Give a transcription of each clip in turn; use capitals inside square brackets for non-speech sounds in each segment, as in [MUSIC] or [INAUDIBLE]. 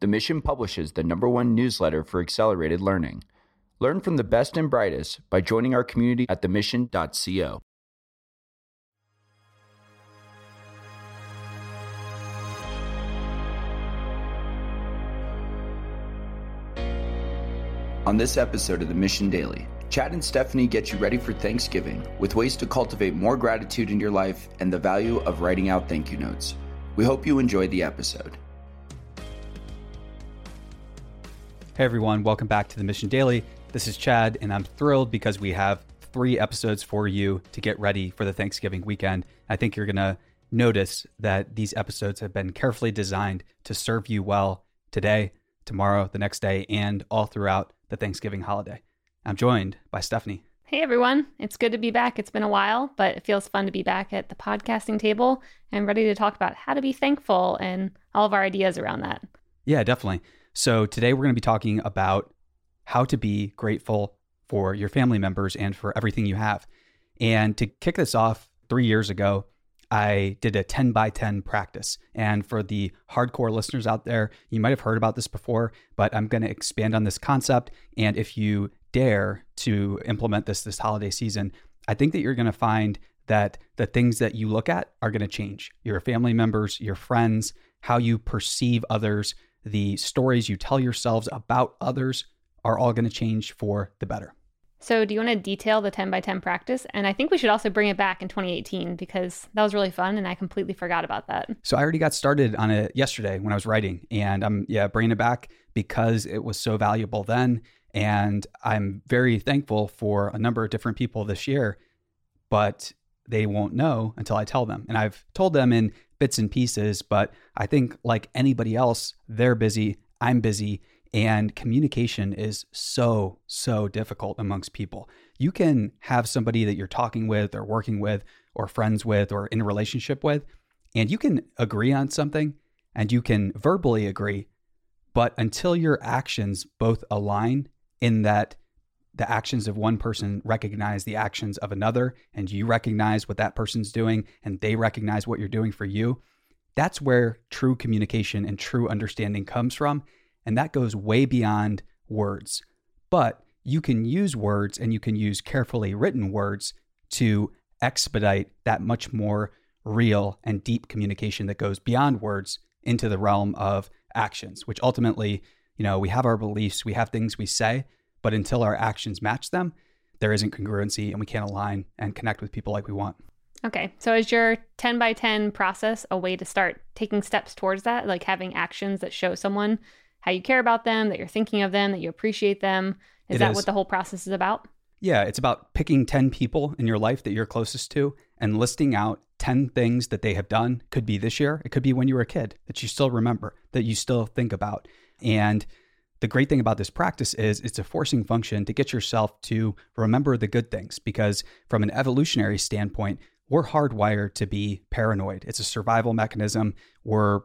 The Mission publishes the number one newsletter for accelerated learning. Learn from the best and brightest by joining our community at themission.co. On this episode of the Mission Daily, Chad and Stephanie get you ready for Thanksgiving with ways to cultivate more gratitude in your life and the value of writing out thank you notes. We hope you enjoy the episode. Hey everyone, welcome back to the Mission Daily. This is Chad, and I'm thrilled because we have three episodes for you to get ready for the Thanksgiving weekend. I think you're going to notice that these episodes have been carefully designed to serve you well today, tomorrow, the next day, and all throughout the Thanksgiving holiday. I'm joined by Stephanie. Hey everyone, it's good to be back. It's been a while, but it feels fun to be back at the podcasting table and ready to talk about how to be thankful and all of our ideas around that. Yeah, definitely. So today we're going to be talking about how to be grateful for your family members and for everything you have. And to kick this off, three years ago, I did a 10 by 10 practice. And for the hardcore listeners out there, you might have heard about this before, but I'm going to expand on this concept. And if you dare to implement this this holiday season, I think that you're going to find that the things that you look at are going to change. Your family members, your friends, how you perceive others, the stories you tell yourselves about others are all going to change for the better. So, do you want to detail the 10 by 10 practice? And I think we should also bring it back in 2018 because that was really fun and I completely forgot about that. So, I already got started on it yesterday when I was writing, and I'm, yeah, bringing it back because it was so valuable then. And I'm very thankful for a number of different people this year, but they won't know until I tell them. And I've told them in bits and pieces, but I think like anybody else, they're busy, I'm busy, and communication is so, so difficult amongst people. You can have somebody that you're talking with or working with or friends with or in a relationship with, and you can agree on something and you can verbally agree, but until your actions both align in that the actions of one person recognize the actions of another, and you recognize what that person's doing, and they recognize what you're doing for you, that's where true communication and true understanding comes from. And that goes way beyond words. But you can use words and you can use carefully written words to expedite that much more real and deep communication that goes beyond words into the realm of actions, which ultimately, you know, we have our beliefs, we have things we say, but until our actions match them, there isn't congruency and we can't align and connect with people like we want. Okay. So is your 10 by 10 process a way to start taking steps towards that? Like having actions that show someone how you care about them, that you're thinking of them, that you appreciate them? Is it that is. what the whole process is about? Yeah, it's about picking 10 people in your life that you're closest to and listing out 10 things that they have done. Could be this year, it could be when you were a kid that you still remember, that you still think about. And the great thing about this practice is it's a forcing function to get yourself to remember the good things because from an evolutionary standpoint we're hardwired to be paranoid. It's a survival mechanism. We're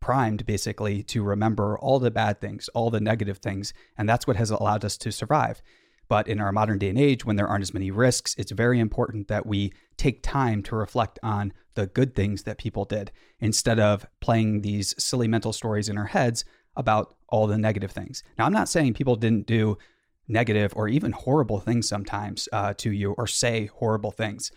primed basically to remember all the bad things all the negative things and that's what has allowed us to survive. But in our modern day and age when there aren't as many risks it's very important that we take time to reflect on the good things that people did instead of playing these silly mental stories in our heads about all the negative things. Now, I'm not saying people didn't do negative or even horrible things sometimes uh, to you or say horrible things.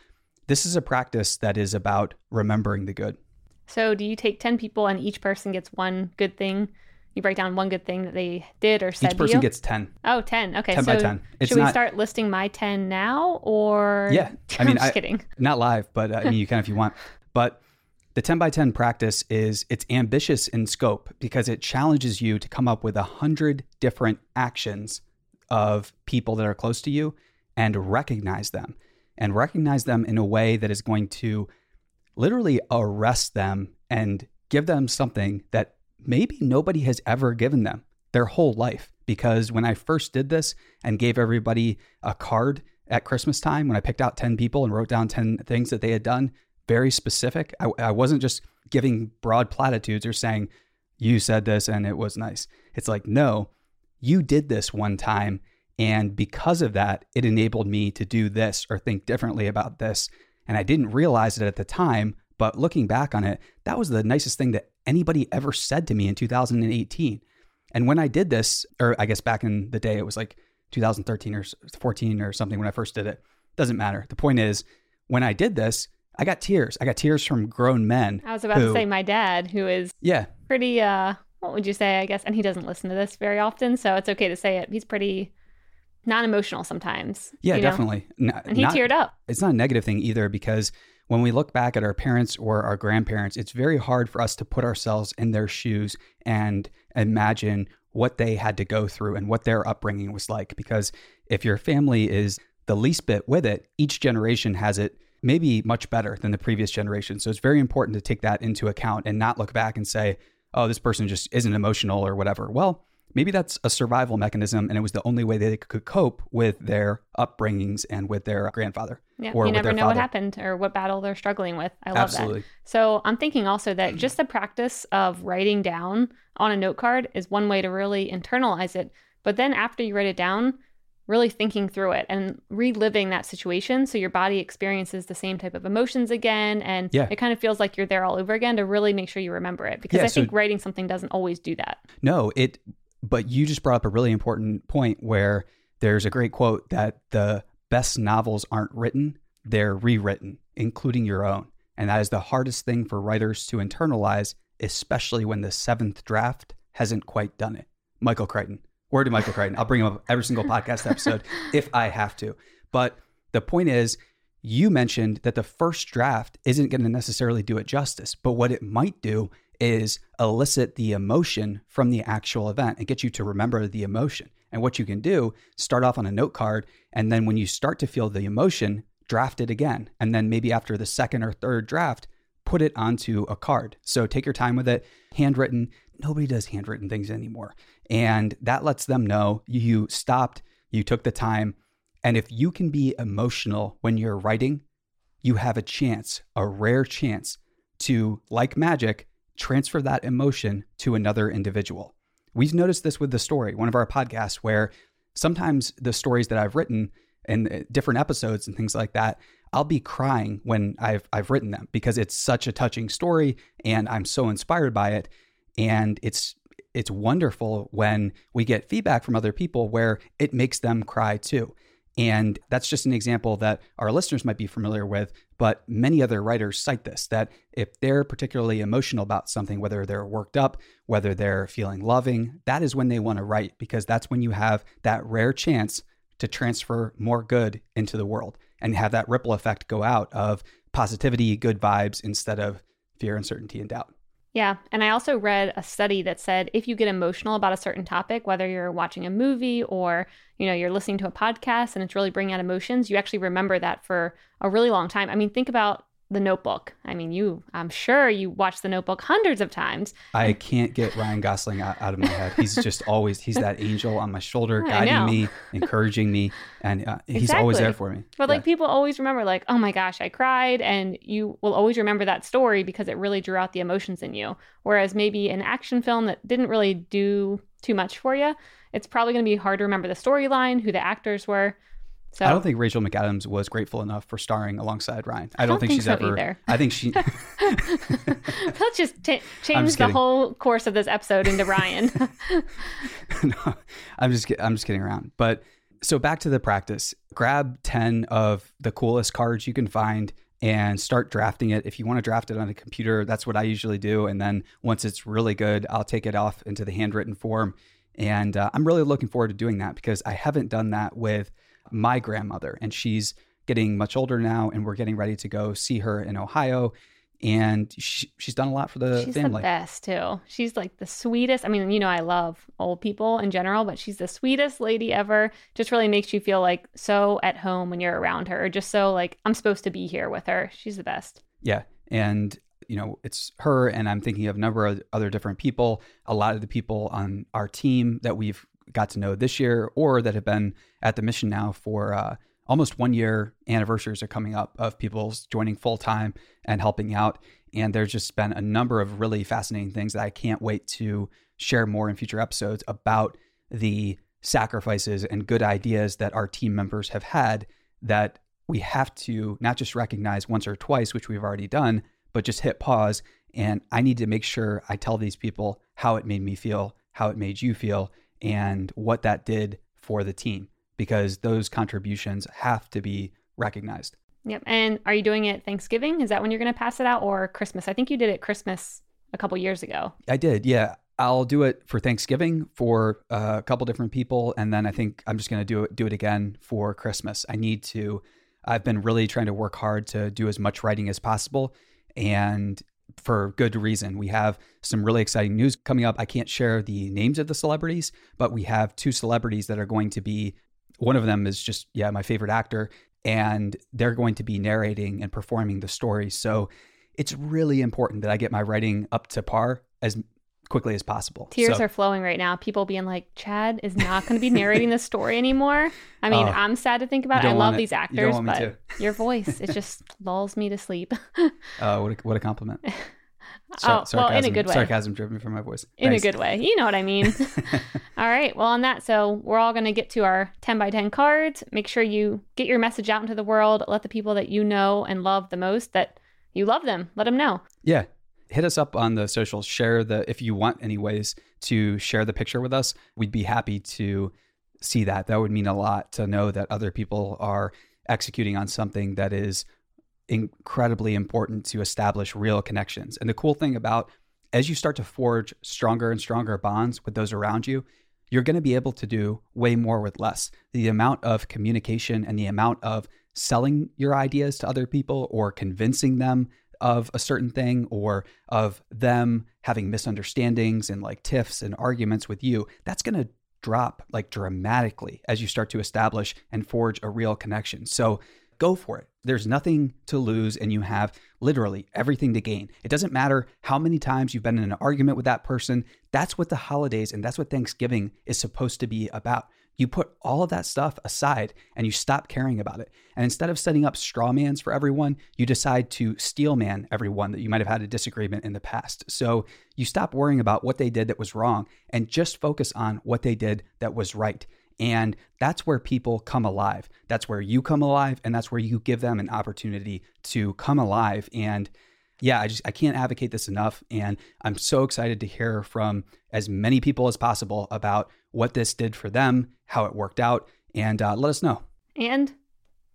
This is a practice that is about remembering the good. So, do you take 10 people and each person gets one good thing? You write down one good thing that they did or said. Each person gets 10. Oh, 10. Okay. 10 so by 10. It's should not... we start listing my 10 now or? Yeah. [LAUGHS] I mean, I'm just I, kidding. Not live, but uh, I mean, you can if you want. [LAUGHS] But the 10 by 10 practice is it's ambitious in scope because it challenges you to come up with a hundred different actions of people that are close to you and recognize them and recognize them in a way that is going to literally arrest them and give them something that maybe nobody has ever given them their whole life. Because when I first did this and gave everybody a card at Christmas time, when I picked out 10 people and wrote down 10 things that they had done, very specific. I, I wasn't just giving broad platitudes or saying, you said this and it was nice. It's like, no, you did this one time. And because of that, it enabled me to do this or think differently about this. And I didn't realize it at the time, But looking back on it, that was the nicest thing that anybody ever said to me in 2018. And when I did this, or I guess back in the day, it was like 2013 or 14 or something when I first did it. Doesn't matter. The point is, when I did this, I got tears. I got tears from grown men. I was about who, to say my dad, who is yeah pretty uh what would you say? I guess, and he doesn't listen to this very often, so it's okay to say it. He's pretty non emotional sometimes. Yeah, definitely. and he not, teared up. It's not a negative thing either because when we look back at our parents or our grandparents, it's very hard for us to put ourselves in their shoes and imagine what they had to go through and what their upbringing was like. Because if your family is the least bit with it, each generation has it maybe much better than the previous generation. So it's very important to take that into account and not look back and say, oh, this person just isn't emotional or whatever. Well, maybe that's a survival mechanism and it was the only way they could cope with their upbringings and with their grandfather. Yeah, you never know father. what happened or what battle they're struggling with. I love Absolutely. that. So I'm thinking also that [CLEARS THROAT] just the practice of writing down on a note card is one way to really internalize it. But then after you write it down, really thinking through it and reliving that situation so your body experiences the same type of emotions again and yeah. it kind of feels like you're there all over again to really make sure you remember it because yeah, I so think writing something doesn't always do that. No, it but you just brought up a really important point where there's a great quote that the best novels aren't written, they're rewritten, including your own. And that is the hardest thing for writers to internalize, especially when the seventh draft hasn't quite done it. Michael Crichton. Word to Michael Crichton. I'll bring him up every single podcast episode [LAUGHS] if I have to. But the point is, you mentioned that the first draft isn't going to necessarily do it justice, but what it might do is elicit the emotion from the actual event and get you to remember the emotion. And what you can do, start off on a note card, and then when you start to feel the emotion, draft it again. And then maybe after the second or third draft, put it onto a card. So take your time with it. Handwritten, nobody does handwritten things anymore. And that lets them know you stopped, you took the time. And if you can be emotional when you're writing, you have a chance, a rare chance to, like magic, transfer that emotion to another individual. We've noticed this with the story, one of our podcasts, where sometimes the stories that I've written in uh, different episodes and things like that, I'll be crying when I've I've written them because it's such a touching story and I'm so inspired by it. And it's it's wonderful when we get feedback from other people where it makes them cry too. And that's just an example that our listeners might be familiar with, but many other writers cite this that if they're particularly emotional about something, whether they're worked up, whether they're feeling loving, that is when they want to write because that's when you have that rare chance to transfer more good into the world and have that ripple effect go out of positivity, good vibes instead of fear, uncertainty, and doubt. Yeah. And I also read a study that said if you get emotional about a certain topic, whether you're watching a movie or, you know, you're listening to a podcast and it's really bringing out emotions, you actually remember that for a really long time. I mean, think about the Notebook. I mean, you, I'm sure you watched The Notebook hundreds of times. I can't get Ryan Gosling out, out of my head. He's just [LAUGHS] always, he's that angel on my shoulder, guiding me, encouraging me, and uh, he's exactly. always there for me. But yeah. like people always remember, like, oh my gosh, I cried, and you will always remember that story because it really drew out the emotions in you. Whereas maybe an action film that didn't really do too much for you, it's probably going to be hard to remember the storyline, who the actors were. So I don't think Rachel McAdams was grateful enough for starring alongside Ryan. I, I don't, think, think she's so ever. Either. I think she. [LAUGHS] [LAUGHS] Let's just t- change just the whole course of this episode into Ryan. [LAUGHS] no, I'm just I'm just kidding around. But so back to the practice. Grab ten of the coolest cards you can find and start drafting it. If you want to draft it on a computer, that's what I usually do. And then once it's really good, I'll take it off into the handwritten form. And uh, I'm really looking forward to doing that because I haven't done that with my grandmother, and she's getting much older now, and we're getting ready to go see her in Ohio. And she, she's done a lot for the she's family. the best too. She's like the sweetest. I mean, you know, I love old people in general, but she's the sweetest lady ever. Just really makes you feel like so at home when you're around her, or just so like I'm supposed to be here with her. She's the best. Yeah, and you know, it's her, and I'm thinking of a number of other different people. A lot of the people on our team that we've got to know this year or that have been at the mission now for uh, almost one year anniversaries are coming up of people joining full time and helping out. And there's just been a number of really fascinating things that I can't wait to share more in future episodes about the sacrifices and good ideas that our team members have had that we have to not just recognize once or twice, which we've already done, but just hit pause. And I need to make sure I tell these people how it made me feel, how it made you feel, and what that did for the team, because those contributions have to be recognized. Yep. And are you doing it Thanksgiving? Is that when you're going to pass it out or Christmas? I think you did it Christmas a couple years ago. I did. Yeah. I'll do it for Thanksgiving for uh, a couple different people, and then I think I'm just going to do it do it again for Christmas. I need to. I've been really trying to work hard to do as much writing as possible, and for good reason. We have some really exciting news coming up. I can't share the names of the celebrities, but we have two celebrities that are going to be. One of them is just yeah my favorite actor, and they're going to be narrating and performing the story. So it's really important that I get my writing up to par as quickly as possible. Tears so, are flowing right now. People being like, Chad is not going to be narrating the story anymore. I mean, uh, I'm sad to think about it. I love these actors, you but your voice, it just [LAUGHS] lulls me to sleep. Oh, [LAUGHS] uh, what, a, what a compliment. [LAUGHS] Sar- oh, well, in a good way. Sarcasm driven from my voice. In a good way. You know what I mean. all right. Well, on that, so we're all going to get to our 10 by 10 cards. Make sure you get your message out into the world. Let the people that you know and love the most that you love them. Let them know. Yeah hit us up on the socials. Share the if you want any ways to share the picture with us. We'd be happy to see that. That would mean a lot to know that other people are executing on something that is incredibly important to establish real connections. And the cool thing about as you start to forge stronger and stronger bonds with those around you, you're going to be able to do way more with less. The amount of communication and the amount of selling your ideas to other people or convincing them of a certain thing or of them having misunderstandings and like tiffs and arguments with you, that's going to drop like dramatically as you start to establish and forge a real connection. So go for it. There's nothing to lose, and you have literally everything to gain. It doesn't matter how many times you've been in an argument with that person. That's what the holidays and that's what Thanksgiving is supposed to be about. You put all of that stuff aside and you stop caring about it. And instead of setting up straw mans for everyone, you decide to steel man everyone that you might have had a disagreement in the past. So you stop worrying about what they did that was wrong and just focus on what they did that was right. And that's where people come alive. That's where you come alive. And that's where you give them an opportunity to come alive. And yeah, I just I can't advocate this enough. And I'm so excited to hear from as many people as possible about what this did for them, how it worked out, and uh, let us know. And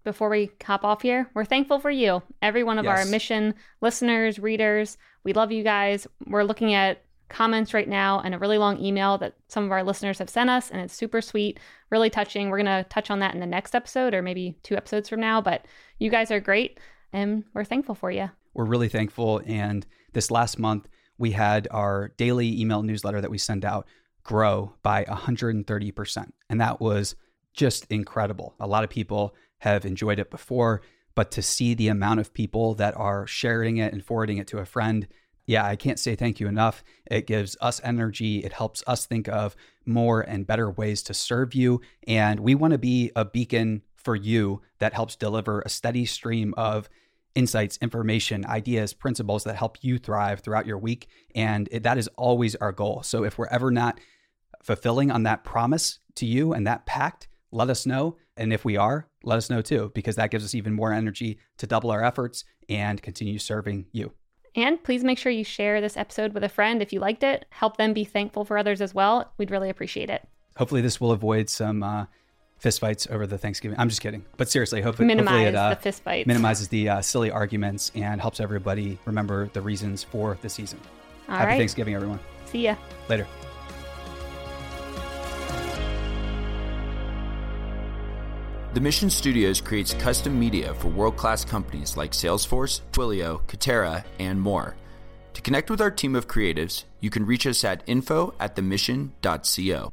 before we hop off here, we're thankful for you, every one of yes. our mission listeners, readers. We love you guys. We're looking at comments right now and a really long email that some of our listeners have sent us, and it's super sweet, really touching. We're going to touch on that in the next episode or maybe two episodes from now, but you guys are great, and we're thankful for you. We're really thankful. And this last month, we had our daily email newsletter that we send out grow by 130%. And that was just incredible. A lot of people have enjoyed it before, but to see the amount of people that are sharing it and forwarding it to a friend, yeah, I can't say thank you enough. It gives us energy. It helps us think of more and better ways to serve you. And we want to be a beacon for you that helps deliver a steady stream of insights, information, ideas, principles that help you thrive throughout your week. And it, that is always our goal. So if we're ever not fulfilling on that promise to you and that pact, let us know. And if we are, let us know too, because that gives us even more energy to double our efforts and continue serving you. And please make sure you share this episode with a friend if you liked it. Help them be thankful for others as well. We'd really appreciate it. Hopefully, this will avoid some uh, fistfights over the Thanksgiving. I'm just kidding, but seriously, hopefully, Minimize hopefully it uh, the fistfights. minimizes the uh, silly arguments and helps everybody remember the reasons for the season. All Happy right. Thanksgiving, everyone. See ya later. The Mission Studios creates custom media for world class companies like Salesforce, Twilio, Capterra, and more. To connect with our team of creatives, you can reach us at info at themission.co.